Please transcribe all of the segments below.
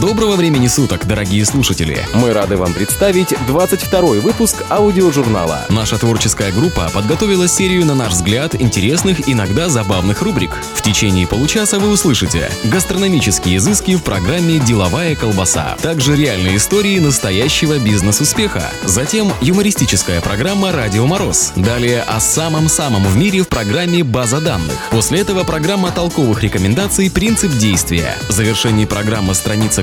Доброго времени суток, дорогие слушатели! Мы рады вам представить 22 выпуск аудиожурнала. Наша творческая группа подготовила серию, на наш взгляд, интересных, иногда забавных рубрик. В течение получаса вы услышите гастрономические изыски в программе «Деловая колбаса», также реальные истории настоящего бизнес-успеха, затем юмористическая программа «Радио Мороз», далее о самом-самом в мире в программе «База данных». После этого программа толковых рекомендаций «Принцип действия». В завершении программы «Страница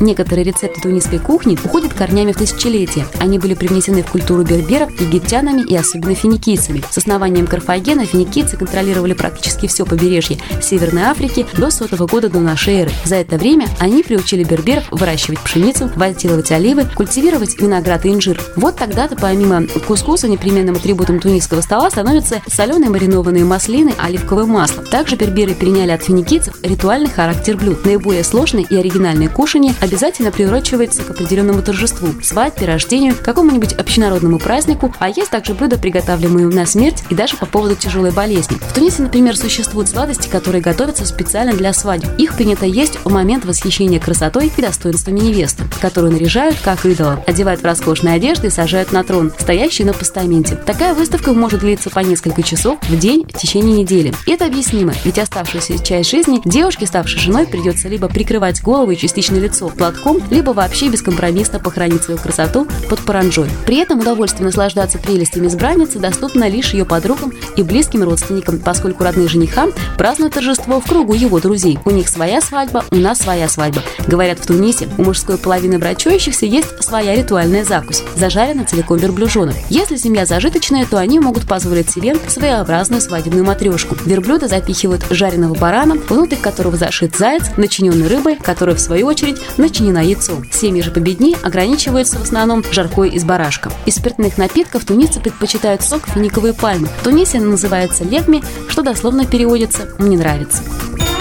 Некоторые рецепты тунисской кухни уходят корнями в тысячелетия. Они были привнесены в культуру берберов, египтянами и особенно финикийцами. С основанием Карфагена финикийцы контролировали практически все побережье Северной Африки до сотого года до нашей эры. За это время они приучили берберов выращивать пшеницу, вальтировать оливы, культивировать виноград и инжир. Вот тогда-то помимо кускуса непременным атрибутом тунисского стола становятся соленые маринованные маслины, оливковое масло. Также берберы переняли от финикийцев ритуальный характер блюд. Наиболее сложные и оригинальные кушания обязательно приурочивается к определенному торжеству, свадьбе, рождению, какому-нибудь общенародному празднику, а есть также блюда, приготавливаемые на смерть и даже по поводу тяжелой болезни. В Тунисе, например, существуют сладости, которые готовятся специально для свадьбы. Их принято есть в момент восхищения красотой и достоинствами невесты, которую наряжают как идола, одевают в роскошные одежды и сажают на трон, стоящий на постаменте. Такая выставка может длиться по несколько часов в день в течение недели. И это объяснимо, ведь оставшуюся часть жизни девушке, ставшей женой, придется либо прикрывать голову и частично лицо платком, либо вообще бескомпромиссно похоронить свою красоту под паранжой. При этом удовольствие наслаждаться прелестями избранницы доступно лишь ее подругам и близким родственникам, поскольку родные жениха празднуют торжество в кругу его друзей. У них своя свадьба, у нас своя свадьба. Говорят, в Тунисе у мужской половины брачующихся есть своя ритуальная закусь, зажарена целиком верблюжонок. Если семья зажиточная, то они могут позволить себе своеобразную свадебную матрешку. Верблюда запихивают жареного барана, внутрь которого зашит заяц, начиненный рыбой, которая в свою очередь начинена яйцом. Семьи же победнее ограничиваются в основном жаркой из барашка. Из спиртных напитков тунисцы предпочитают сок финиковой пальмы. В Тунисе она называется легми, что дословно переводится «мне нравится».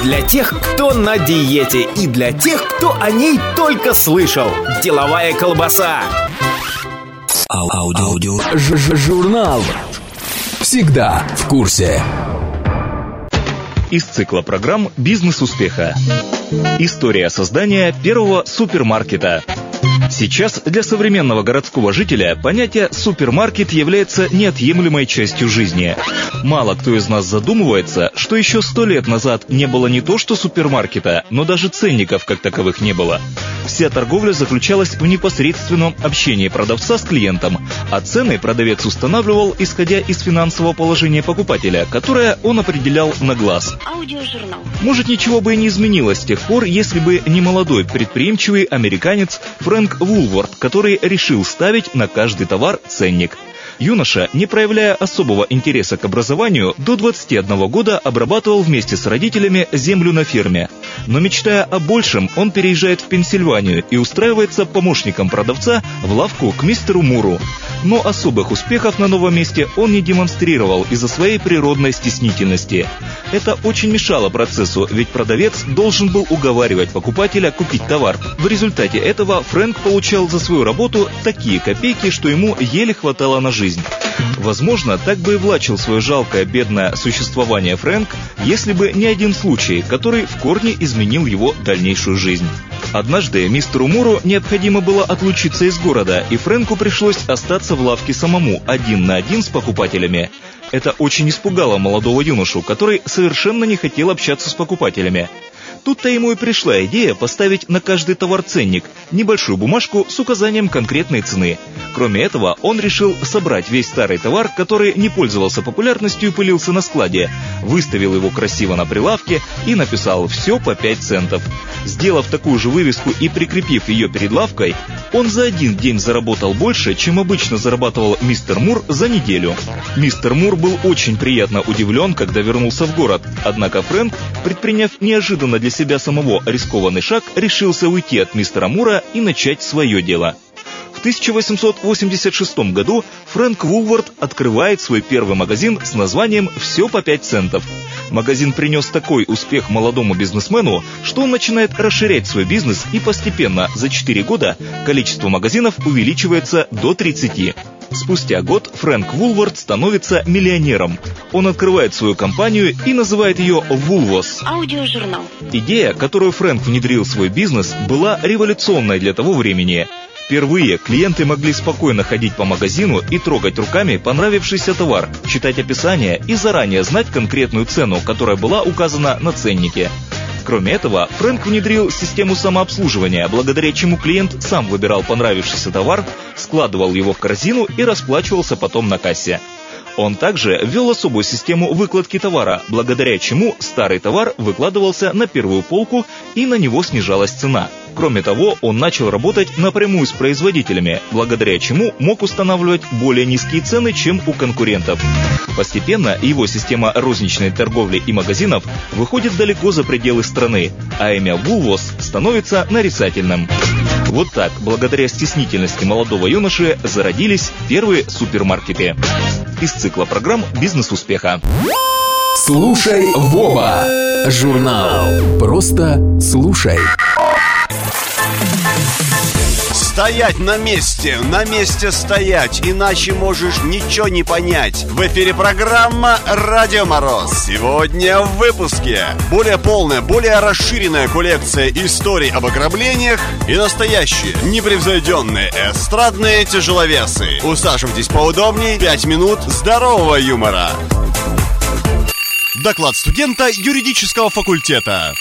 Для тех, кто на диете и для тех, кто о ней только слышал. Деловая колбаса. Аудио. Аудио. Ж -ж Журнал. Всегда в курсе. Из цикла программ «Бизнес успеха». История создания первого супермаркета. Сейчас для современного городского жителя понятие «супермаркет» является неотъемлемой частью жизни. Мало кто из нас задумывается, что еще сто лет назад не было не то что супермаркета, но даже ценников как таковых не было. Вся торговля заключалась в непосредственном общении продавца с клиентом, а цены продавец устанавливал, исходя из финансового положения покупателя, которое он определял на глаз. Может, ничего бы и не изменилось с тех пор, если бы не молодой предприимчивый американец Фрэнк Вулвард, который решил ставить на каждый товар ценник. Юноша, не проявляя особого интереса к образованию, до 21 года обрабатывал вместе с родителями землю на ферме. Но мечтая о большем, он переезжает в Пенсильванию и устраивается помощником продавца в лавку к мистеру Муру. Но особых успехов на новом месте он не демонстрировал из-за своей природной стеснительности. Это очень мешало процессу, ведь продавец должен был уговаривать покупателя купить товар. В результате этого Фрэнк получал за свою работу такие копейки, что ему еле хватало на жизнь. Возможно, так бы и влачил свое жалкое бедное существование Фрэнк, если бы не один случай, который в корне изменил его дальнейшую жизнь. Однажды мистеру Муру необходимо было отлучиться из города, и Фрэнку пришлось остаться в лавке самому, один на один с покупателями. Это очень испугало молодого юношу, который совершенно не хотел общаться с покупателями. Тут-то ему и пришла идея поставить на каждый товар ценник, небольшую бумажку с указанием конкретной цены. Кроме этого, он решил собрать весь старый товар, который не пользовался популярностью и пылился на складе, выставил его красиво на прилавке и написал «все по 5 центов». Сделав такую же вывеску и прикрепив ее перед лавкой, он за один день заработал больше, чем обычно зарабатывал мистер Мур за неделю. Мистер Мур был очень приятно удивлен, когда вернулся в город, однако Фрэнк, предприняв неожиданно для себя самого рискованный шаг, решился уйти от мистера Мура и начать свое дело. В 1886 году Фрэнк Вулвард открывает свой первый магазин с названием «Все по 5 центов». Магазин принес такой успех молодому бизнесмену, что он начинает расширять свой бизнес и постепенно за 4 года количество магазинов увеличивается до 30. Спустя год Фрэнк Вулвард становится миллионером. Он открывает свою компанию и называет ее «Вулвос». Аудиожурнал. Идея, которую Фрэнк внедрил в свой бизнес, была революционной для того времени. Впервые клиенты могли спокойно ходить по магазину и трогать руками понравившийся товар, читать описание и заранее знать конкретную цену, которая была указана на ценнике. Кроме этого, Фрэнк внедрил систему самообслуживания, благодаря чему клиент сам выбирал понравившийся товар, складывал его в корзину и расплачивался потом на кассе. Он также ввел особую систему выкладки товара, благодаря чему старый товар выкладывался на первую полку и на него снижалась цена. Кроме того, он начал работать напрямую с производителями, благодаря чему мог устанавливать более низкие цены, чем у конкурентов. Постепенно его система розничной торговли и магазинов выходит далеко за пределы страны, а имя Вулвос становится нарицательным. Вот так, благодаря стеснительности молодого юноши, зародились первые супермаркеты. Из цикла программ «Бизнес успеха». Слушай, Вова! Журнал. Просто слушай. Стоять на месте, на месте стоять, иначе можешь ничего не понять. В эфире программа «Радио Мороз». Сегодня в выпуске более полная, более расширенная коллекция историй об ограблениях и настоящие, непревзойденные эстрадные тяжеловесы. Усаживайтесь поудобнее, пять минут здорового юмора. Доклад студента юридического факультета.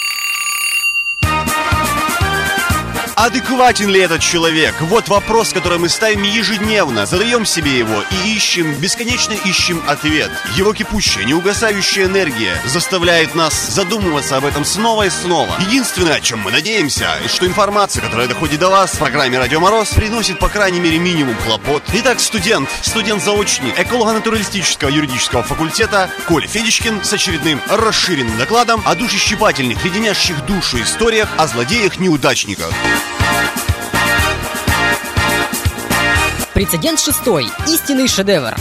Адекватен ли этот человек? Вот вопрос, который мы ставим ежедневно, задаем себе его и ищем, бесконечно ищем ответ. Его кипучая, неугасающая энергия заставляет нас задумываться об этом снова и снова. Единственное, о чем мы надеемся, что информация, которая доходит до вас в программе «Радио Мороз», приносит, по крайней мере, минимум хлопот. Итак, студент, студент-заочник эколого-натуралистического юридического факультета Коля Федичкин с очередным расширенным докладом о душещипательных, леденящих душу историях о злодеях-неудачниках. Прецедент шестой. Истинный шедевр.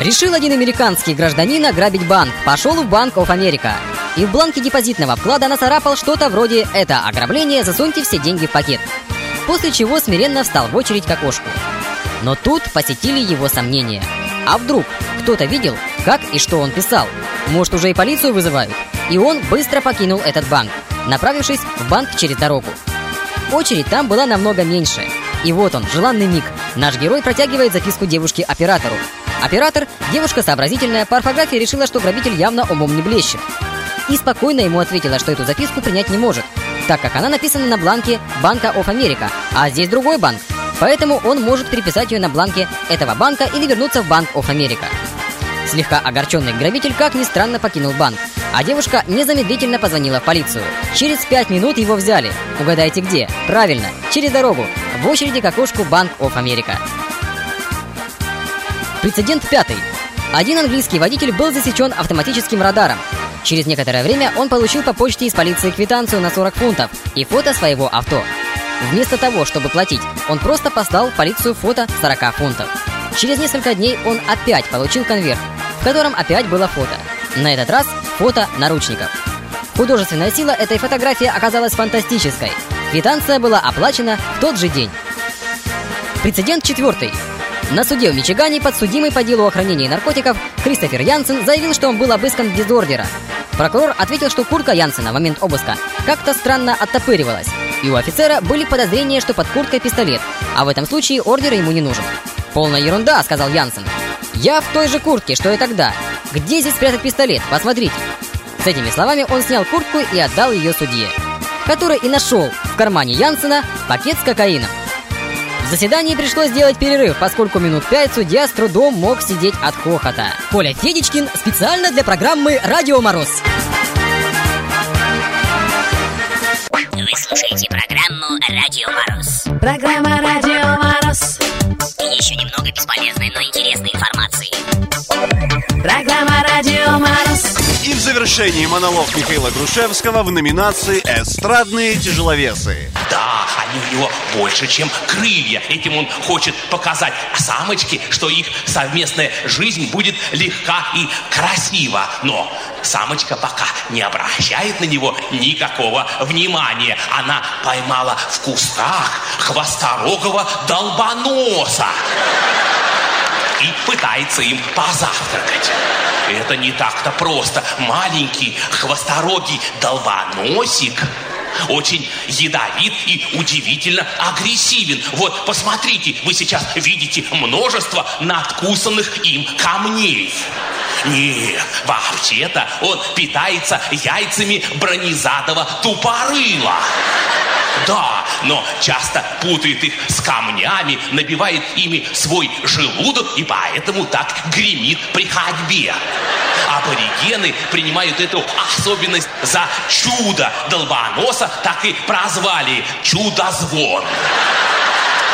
Решил один американский гражданин ограбить банк. Пошел в Банк оф Америка. И в бланке депозитного вклада нацарапал что-то вроде «Это ограбление, засуньте все деньги в пакет». После чего смиренно встал в очередь к окошку. Но тут посетили его сомнения. А вдруг кто-то видел, как и что он писал? Может, уже и полицию вызывают? И он быстро покинул этот банк, направившись в банк через дорогу. Очередь там была намного меньше. И вот он, желанный миг. Наш герой протягивает записку девушке-оператору. Оператор, девушка сообразительная, по орфографии решила, что грабитель явно умом не блещет. И спокойно ему ответила, что эту записку принять не может, так как она написана на бланке Банка оф Америка, а здесь другой банк. Поэтому он может переписать ее на бланке этого банка или вернуться в Банк оф Америка. Слегка огорченный грабитель, как ни странно, покинул банк. А девушка незамедлительно позвонила в полицию. Через пять минут его взяли. Угадайте где? Правильно, через дорогу. В очереди к окошку Банк оф Америка. Прецедент пятый. Один английский водитель был засечен автоматическим радаром. Через некоторое время он получил по почте из полиции квитанцию на 40 фунтов и фото своего авто. Вместо того, чтобы платить, он просто послал в полицию фото 40 фунтов. Через несколько дней он опять получил конверт, в котором опять было фото. На этот раз фото наручников. Художественная сила этой фотографии оказалась фантастической. Квитанция была оплачена в тот же день. Прецедент четвертый. На суде в Мичигане подсудимый по делу о хранении наркотиков Кристофер Янсен заявил, что он был обыскан без ордера. Прокурор ответил, что куртка Янсена в момент обыска как-то странно оттопыривалась, и у офицера были подозрения, что под курткой пистолет, а в этом случае ордер ему не нужен. «Полная ерунда», — сказал Янсен. «Я в той же куртке, что и тогда. Где здесь спрятать пистолет? Посмотрите». С этими словами он снял куртку и отдал ее судье, который и нашел в кармане Янсена пакет с кокаином. В заседании пришлось сделать перерыв, поскольку минут пять судья с трудом мог сидеть от хохота. Коля Федичкин специально для программы «Радио Мороз». Вы слушаете программу «Радио Мороз». Программа «Радио Мороз». И еще немного бесполезной, но интересной информации. Программа «Радио Мороз». И в завершении монолог Михаила Грушевского в номинации «Эстрадные тяжеловесы». Да, они у него больше, чем крылья. Этим он хочет показать самочке, что их совместная жизнь будет легка и красива. Но самочка пока не обращает на него никакого внимания. Она поймала в кустах хвосторогого долбоноса и пытается им позавтракать. Это не так-то просто. Маленький хвосторогий долбоносик очень ядовит и удивительно агрессивен. Вот посмотрите, вы сейчас видите множество надкусанных им камней. Нет, вообще-то он питается яйцами бронизадого тупорыла. Да, но часто путает их с камнями, набивает ими свой желудок и поэтому так гремит при ходьбе. Аборигены принимают эту особенность за чудо долбоноса, так и прозвали чудозвон.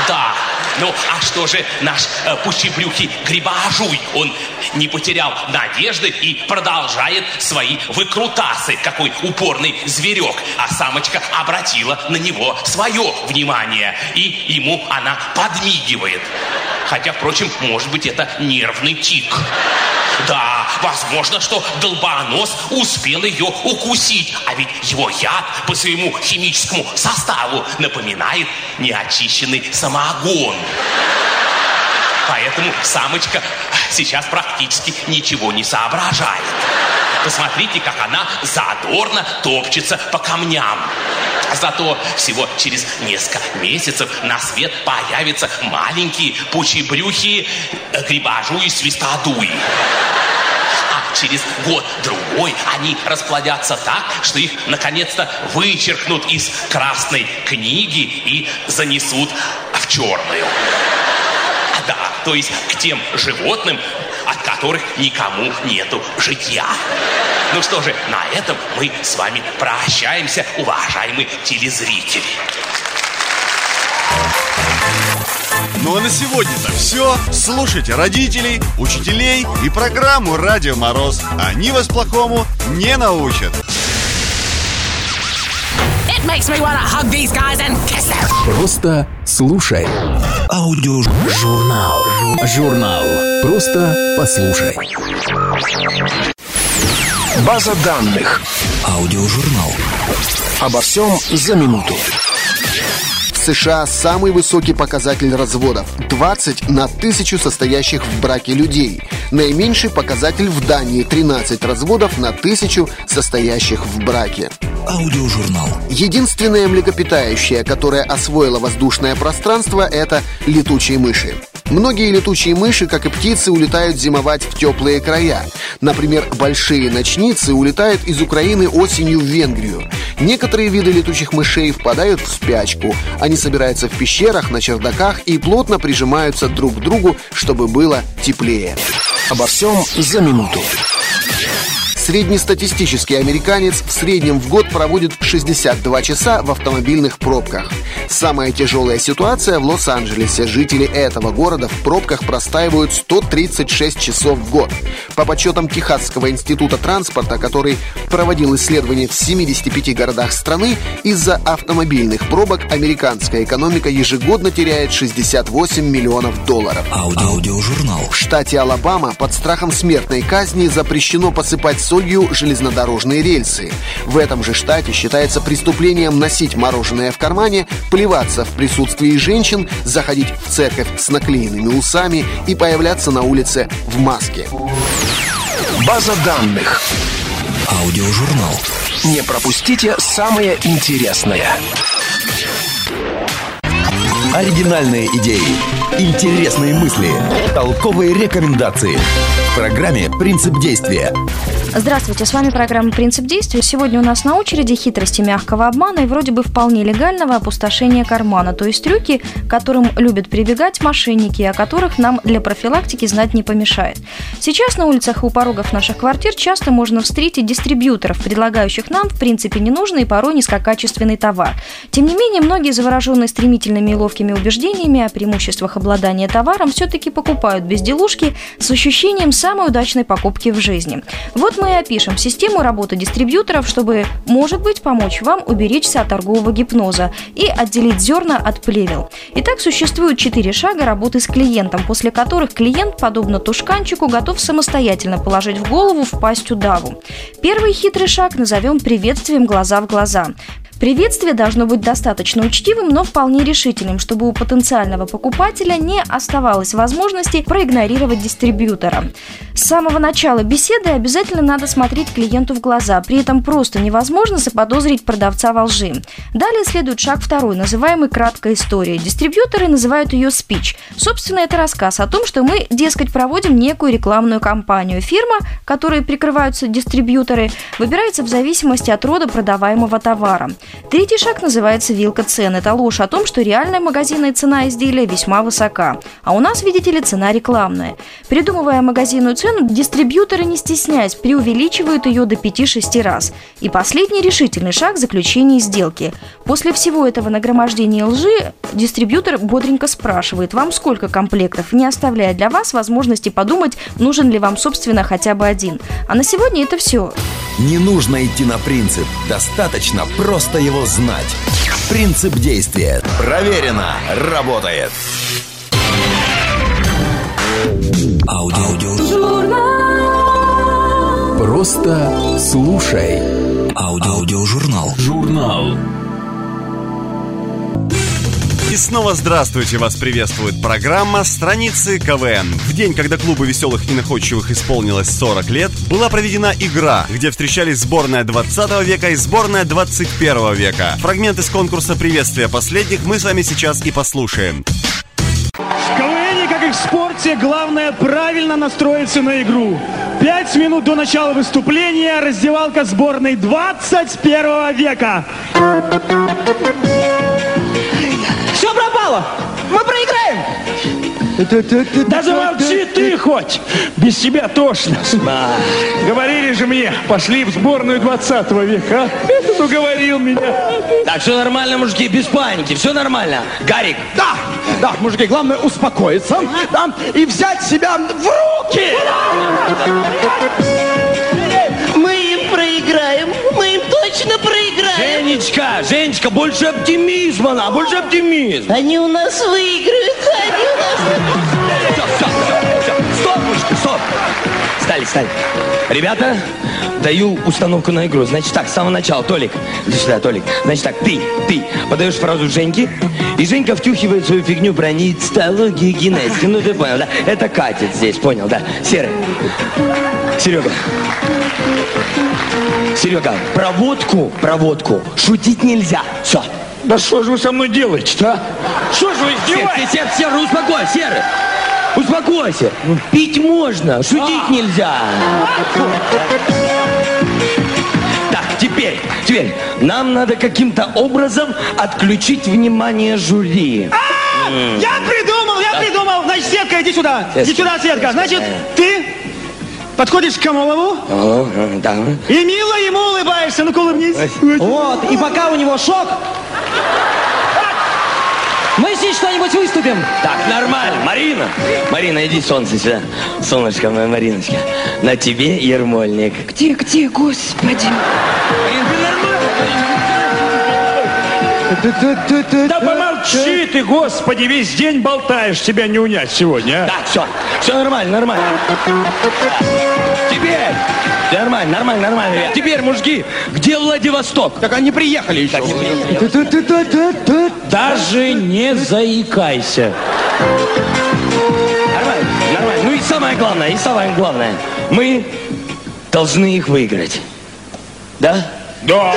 Да, ну а что же наш э, пучебрюхий грибоожуй? Он не потерял надежды и продолжает свои выкрутасы. Какой упорный зверек. А самочка обратила на него свое внимание. И ему она подмигивает. Хотя, впрочем, может быть, это нервный тик. Да, возможно, что долбонос успел ее укусить, а ведь его яд по своему химическому составу напоминает неочищенный самогон. Поэтому самочка сейчас практически ничего не соображает. Посмотрите, как она задорно топчется по камням. Зато всего через несколько месяцев на свет появятся маленькие пучебрюхие грибажу и свистодуи. Через год-другой они расплодятся так, что их наконец-то вычеркнут из красной книги и занесут в черную. Да, то есть к тем животным, от которых никому нету житья. Ну что же, на этом мы с вами прощаемся, уважаемые телезрители. Ну а на сегодня-то все. Слушайте родителей, учителей и программу «Радио Мороз». Они вас плохому не научат. It makes me wanna hug these guys and kiss them. Просто слушай. Аудиожурнал. Журнал. Просто послушай. База данных. Аудиожурнал. Обо всем за минуту. В США самый высокий показатель разводов – 20 на тысячу состоящих в браке людей. Наименьший показатель в Дании – 13 разводов на тысячу состоящих в браке. Аудиожурнал. Единственное млекопитающее, которое освоило воздушное пространство – это летучие мыши. Многие летучие мыши, как и птицы, улетают зимовать в теплые края. Например, большие ночницы улетают из Украины осенью в Венгрию. Некоторые виды летучих мышей впадают в спячку. Они собираются в пещерах, на чердаках и плотно прижимаются друг к другу, чтобы было теплее. Обо всем за минуту. Среднестатистический американец в среднем в год проводит 62 часа в автомобильных пробках. Самая тяжелая ситуация в Лос-Анджелесе. Жители этого города в пробках простаивают 136 часов в год. По подсчетам Техасского института транспорта, который проводил исследования в 75 городах страны, из-за автомобильных пробок американская экономика ежегодно теряет 68 миллионов долларов. Ауди- Аудиожурнал. В штате Алабама под страхом смертной казни запрещено посыпать солью железнодорожные рельсы. В этом же штате считается преступлением носить мороженое в кармане, плеваться в присутствии женщин, заходить в церковь с наклеенными усами и появляться на улице в маске. База данных. Аудиожурнал. Не пропустите самое интересное. Оригинальные идеи, интересные мысли, толковые рекомендации. В программе «Принцип действия». Здравствуйте, с вами программа «Принцип действия». Сегодня у нас на очереди хитрости мягкого обмана и вроде бы вполне легального опустошения кармана, то есть трюки, которым любят прибегать мошенники, о которых нам для профилактики знать не помешает. Сейчас на улицах и у порогов наших квартир часто можно встретить дистрибьюторов, предлагающих нам, в принципе, ненужный и порой низкокачественный товар. Тем не менее, многие, завороженные стремительными и ловкими убеждениями о преимуществах обладания товаром, все-таки покупают безделушки с ощущением самой удачной покупки в жизни. Вот мы и опишем систему работы дистрибьюторов, чтобы, может быть, помочь вам уберечься от торгового гипноза и отделить зерна от плевел. Итак, существует четыре шага работы с клиентом, после которых клиент, подобно тушканчику, готов самостоятельно положить в голову в пасть удаву. Первый хитрый шаг назовем приветствием глаза в глаза. Приветствие должно быть достаточно учтивым, но вполне решительным, чтобы у потенциального покупателя не оставалось возможности проигнорировать дистрибьютора. С самого начала беседы обязательно надо смотреть клиенту в глаза, при этом просто невозможно заподозрить продавца во лжи. Далее следует шаг второй, называемый краткая история. Дистрибьюторы называют ее спич. Собственно, это рассказ о том, что мы, дескать, проводим некую рекламную кампанию. Фирма, которой прикрываются дистрибьюторы, выбирается в зависимости от рода продаваемого товара. Третий шаг называется вилка цен. Это ложь о том, что реальная магазинная цена изделия весьма высока. А у нас, видите ли, цена рекламная. Придумывая магазинную цену, дистрибьюторы, не стесняясь, преувеличивают ее до 5-6 раз. И последний решительный шаг – заключение сделки. После всего этого нагромождения лжи дистрибьютор бодренько спрашивает, вам сколько комплектов, не оставляя для вас возможности подумать, нужен ли вам, собственно, хотя бы один. А на сегодня это все. Не нужно идти на принцип, достаточно просто его знать. Принцип действия. Проверено. Работает. Аудио. Просто слушай. Аудиожурнал. Журнал. И снова здравствуйте, вас приветствует программа «Страницы КВН». В день, когда клубу веселых и находчивых исполнилось 40 лет, была проведена игра, где встречались сборная 20 века и сборная 21 века. Фрагмент из конкурса приветствия последних мы с вами сейчас и послушаем. В КВН, как и в спорте, главное правильно настроиться на игру. Пять минут до начала выступления раздевалка сборной 21 века. Пропало! Мы проиграем! Да замолчи ты хоть! Без тебя тошно. Говорили же мне, пошли в сборную 20 века. а? Этот уговорил меня. Так, все нормально, мужики, без паники, все нормально. Гарик. Да, да, мужики, главное успокоиться да, и взять себя в руки. Мы им проиграем. Точно проиграем. Женечка, Женечка, больше оптимизма, на, больше оптимизма. Они у нас выиграют. Они у нас... Все, все, все, все. Стоп, стоп. Стали, стали. Ребята, даю установку на игру. Значит так, с самого начала, Толик, иди сюда, Толик. Значит так, ты, ты подаешь фразу Женьке, и Женька втюхивает свою фигню про нейстологию генетики. Ну, ты понял, да? Это катит здесь, понял, да? Серый. Серега. Серега, проводку, проводку. Шутить нельзя. Все. Да что же вы со мной делаете-то, а? Что же вы издеваетесь? Серый, Серый, Серый, успокойся, Серый. Успокойся. Пить можно, шутить нельзя. Так, теперь, теперь, нам надо каким-то образом отключить внимание жюри. М. Я придумал, я придумал. Значит, Светка, иди сюда. Иди сюда, Светка. Значит, ты подходишь к Камолову О, э, да. и мило ему улыбаешься. Ну-ка улыбнись. Вот, и пока у него шок, мы здесь что-нибудь выступим. Так, нормально. Марина. Марина, иди, солнце сюда. Солнышко мое, Мариночка. На тебе ермольник. Где, где, господи? Да помолчи ты, господи, весь день болтаешь, тебя не унять сегодня, а? Так, все, все нормально, нормально. Теперь, нормально, нормально, нормально. Теперь, мужики, где Владивосток? Так они приехали еще. Даже не заикайся. Нормально, нормально. Ну и самое главное, и самое главное. Мы должны их выиграть. Да? Да!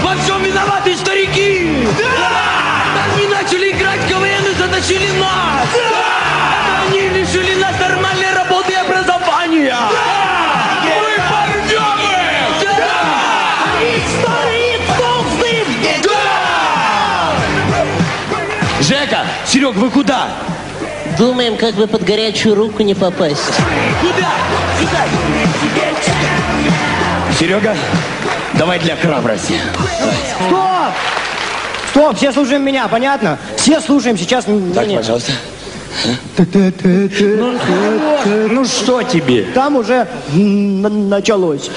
Во всем виноваты старики! Да! Они начали играть в КВН и затащили нас! Да! Они лишили нас нормальной работы и образования! Мы бордемы! Старые толстые! Жека, Серег, вы куда? Думаем, как бы под горячую руку не попасть. Куда? Сюда! Серега, давай для храбрости. Стоп! Стоп, все слушаем меня, понятно? Все слушаем сейчас. Так, меня. пожалуйста. Ну, ну что тебе? Там уже началось.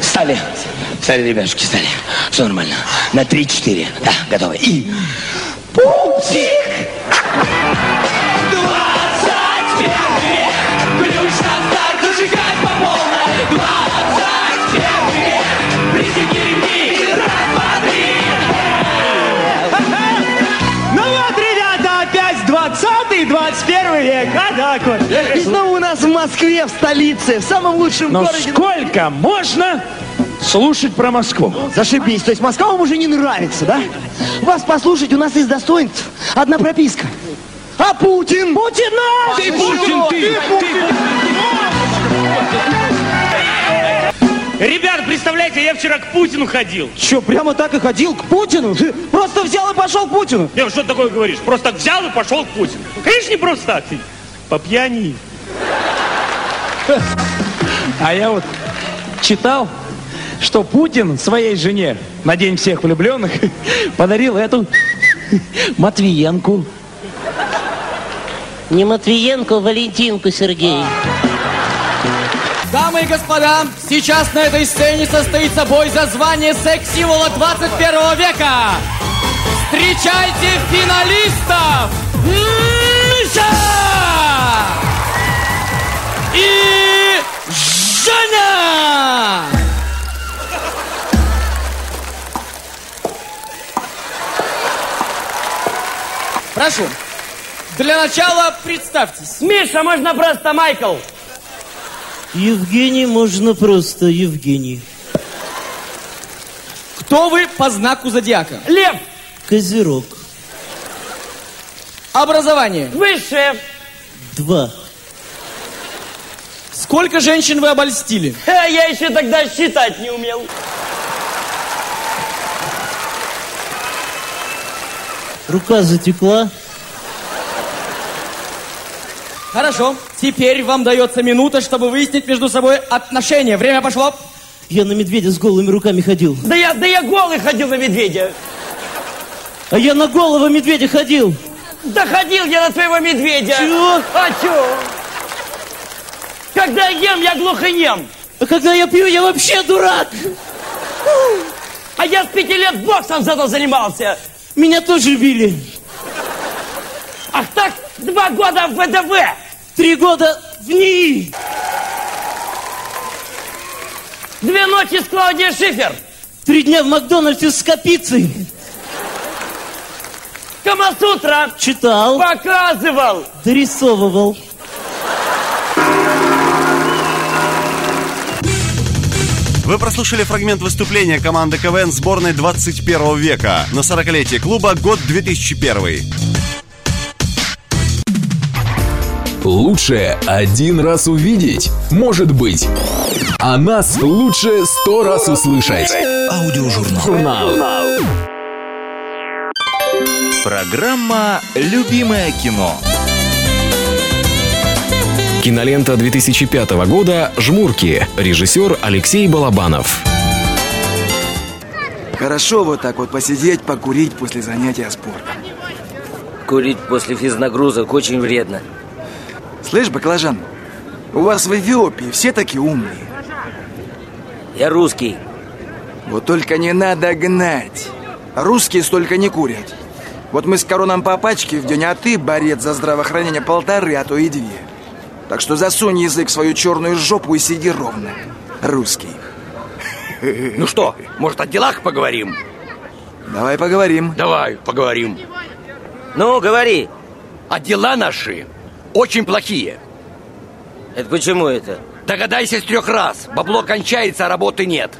Стали. Стали, ребятушки, стали. Все нормально. На три-четыре. Да, готовы. И... Пупсик! 21 век. А так вот. И снова у нас в Москве, в столице, в самом лучшем Но городе. сколько можно слушать про Москву? Зашибись. То есть Москва вам уже не нравится, да? Вас послушать у нас из достоинств одна прописка. А Путин? Путин наш! Ты Путин, ты, Ребят, представляете, я вчера к Путину ходил. Че, прямо так и ходил к Путину? Ты просто взял и пошел к Путину. Не, что ты такое говоришь? Просто так взял и пошел к Путину. Конечно, не просто так. ты По пьяни. А я вот читал, что Путин своей жене на День всех влюбленных подарил эту Матвиенку. Не Матвиенко, Валентинку, Сергей. Дамы и господа, сейчас на этой сцене состоится бой за звание секс-символа 21 века. Встречайте финалистов! Миша! И Женя! Прошу. Для начала представьтесь. Миша, можно просто Майкл. Евгений, можно просто Евгений. Кто вы по знаку зодиака? Лев. Козерог. Образование. Высшее. Два. Сколько женщин вы обольстили? Ха, я еще тогда считать не умел. Рука затекла. Хорошо. Теперь вам дается минута, чтобы выяснить между собой отношения. Время пошло. Я на медведя с голыми руками ходил. Да я, да я голый ходил на медведя. А я на голого медведя ходил. Да ходил я на твоего медведя. Чего? А чё? Когда я ем, я глухонем. А когда я пью, я вообще дурак. А я с пяти лет боксом зато занимался. Меня тоже били. Ах так, два года в ВДВ. Три года в НИИ. Две ночи с Клаудией Шифер. Три дня в Макдональдсе с Капицей. Камасутра. Читал. Показывал. Дорисовывал. Вы прослушали фрагмент выступления команды КВН сборной 21 века на 40-летие клуба год 2001. Лучше один раз увидеть, может быть. А нас лучше сто раз услышать. Аудиожурнал. Программа «Любимое кино». Кинолента 2005 года «Жмурки». Режиссер Алексей Балабанов. Хорошо вот так вот посидеть, покурить после занятия спортом. Курить после физнагрузок очень вредно. Слышь, баклажан, у вас в Эфиопии все такие умные. Я русский. Вот только не надо гнать. Русские столько не курят. Вот мы с короном по пачке в день, а ты, борец за здравоохранение, полторы, а то и две. Так что засунь язык в свою черную жопу и сиди ровно. Русский. Ну что, может, о делах поговорим? Давай поговорим. Давай, поговорим. Ну, говори. А дела наши очень плохие. Это почему это? Догадайся с трех раз. Бабло кончается, а работы нет.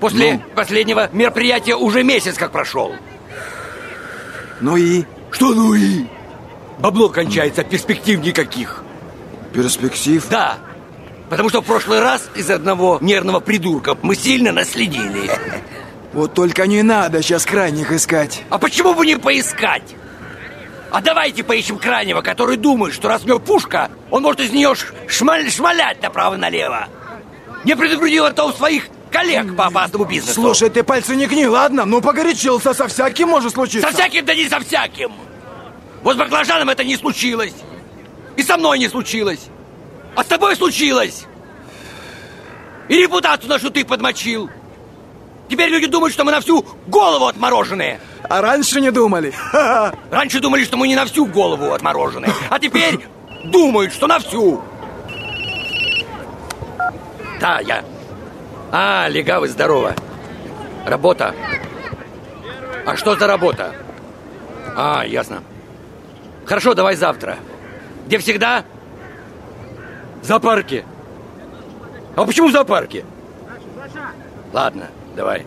После Ну? последнего мероприятия уже месяц как прошел. Ну и? Что ну и? Бабло кончается, перспектив никаких. Перспектив? Да. Потому что в прошлый раз из одного нервного придурка мы сильно наследили. Вот только не надо сейчас крайних искать. А почему бы не поискать? А давайте поищем крайнего, который думает, что раз у него пушка, он может из нее шмаль- шмалять направо-налево. Не предупредил это у своих коллег по опасному бизнесу. Слушай, ты пальцы не гни, ладно? Ну, погорячился, со всяким может случиться. Со всяким, да не со всяким. Вот с баклажаном это не случилось. И со мной не случилось. А с тобой случилось. И репутацию нашу ты подмочил. Теперь люди думают, что мы на всю голову отмороженные. А раньше не думали. Раньше думали, что мы не на всю голову отмороженные. А теперь думают, что на всю. Да, я. А, легавый, здорово. Работа. А что за работа? А, ясно. Хорошо, давай завтра. Где всегда? В зоопарке. А почему в зоопарке? Ладно, давай.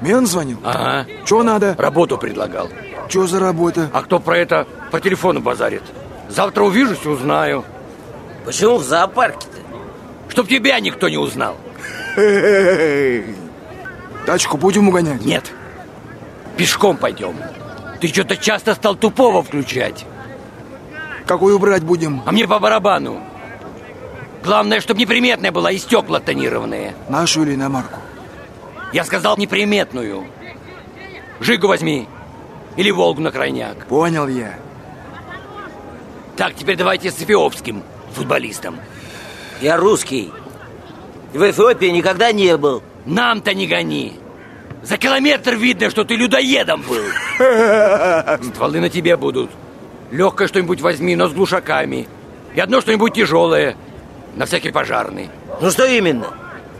Мен звонил? Ага. Что надо? Работу предлагал. Что за работа? А кто про это по телефону базарит? Завтра увижусь, узнаю. Почему в зоопарке-то? Чтоб тебя никто не узнал. Тачку будем угонять? Нет. Пешком пойдем. Ты что-то часто стал тупого включать. Какую брать будем? А мне по барабану. Главное, чтобы неприметная была и стекла тонированные. Нашу или иномарку? Я сказал неприметную. Жигу возьми. Или Волгу на крайняк. Понял я. Так, теперь давайте с эфиопским футболистом. Я русский. В Эфиопии никогда не был. Нам-то не гони. За километр видно, что ты людоедом был. Стволы на тебе будут. Легкое что-нибудь возьми, но с глушаками. И одно что-нибудь тяжелое. На всякий пожарный. Ну что именно?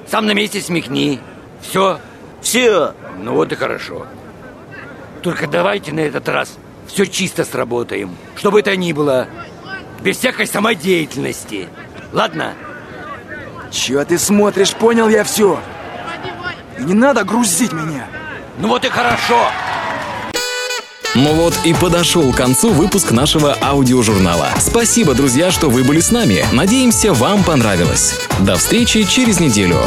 Сам на месте смехни. Все? Все. Ну вот и хорошо. Только давайте на этот раз все чисто сработаем. Что бы это ни было. Без всякой самодеятельности. Ладно? Чего ты смотришь? Понял я все. И не надо грузить меня. Ну вот и хорошо. Ну вот и подошел к концу выпуск нашего аудиожурнала. Спасибо, друзья, что вы были с нами. Надеемся, вам понравилось. До встречи через неделю.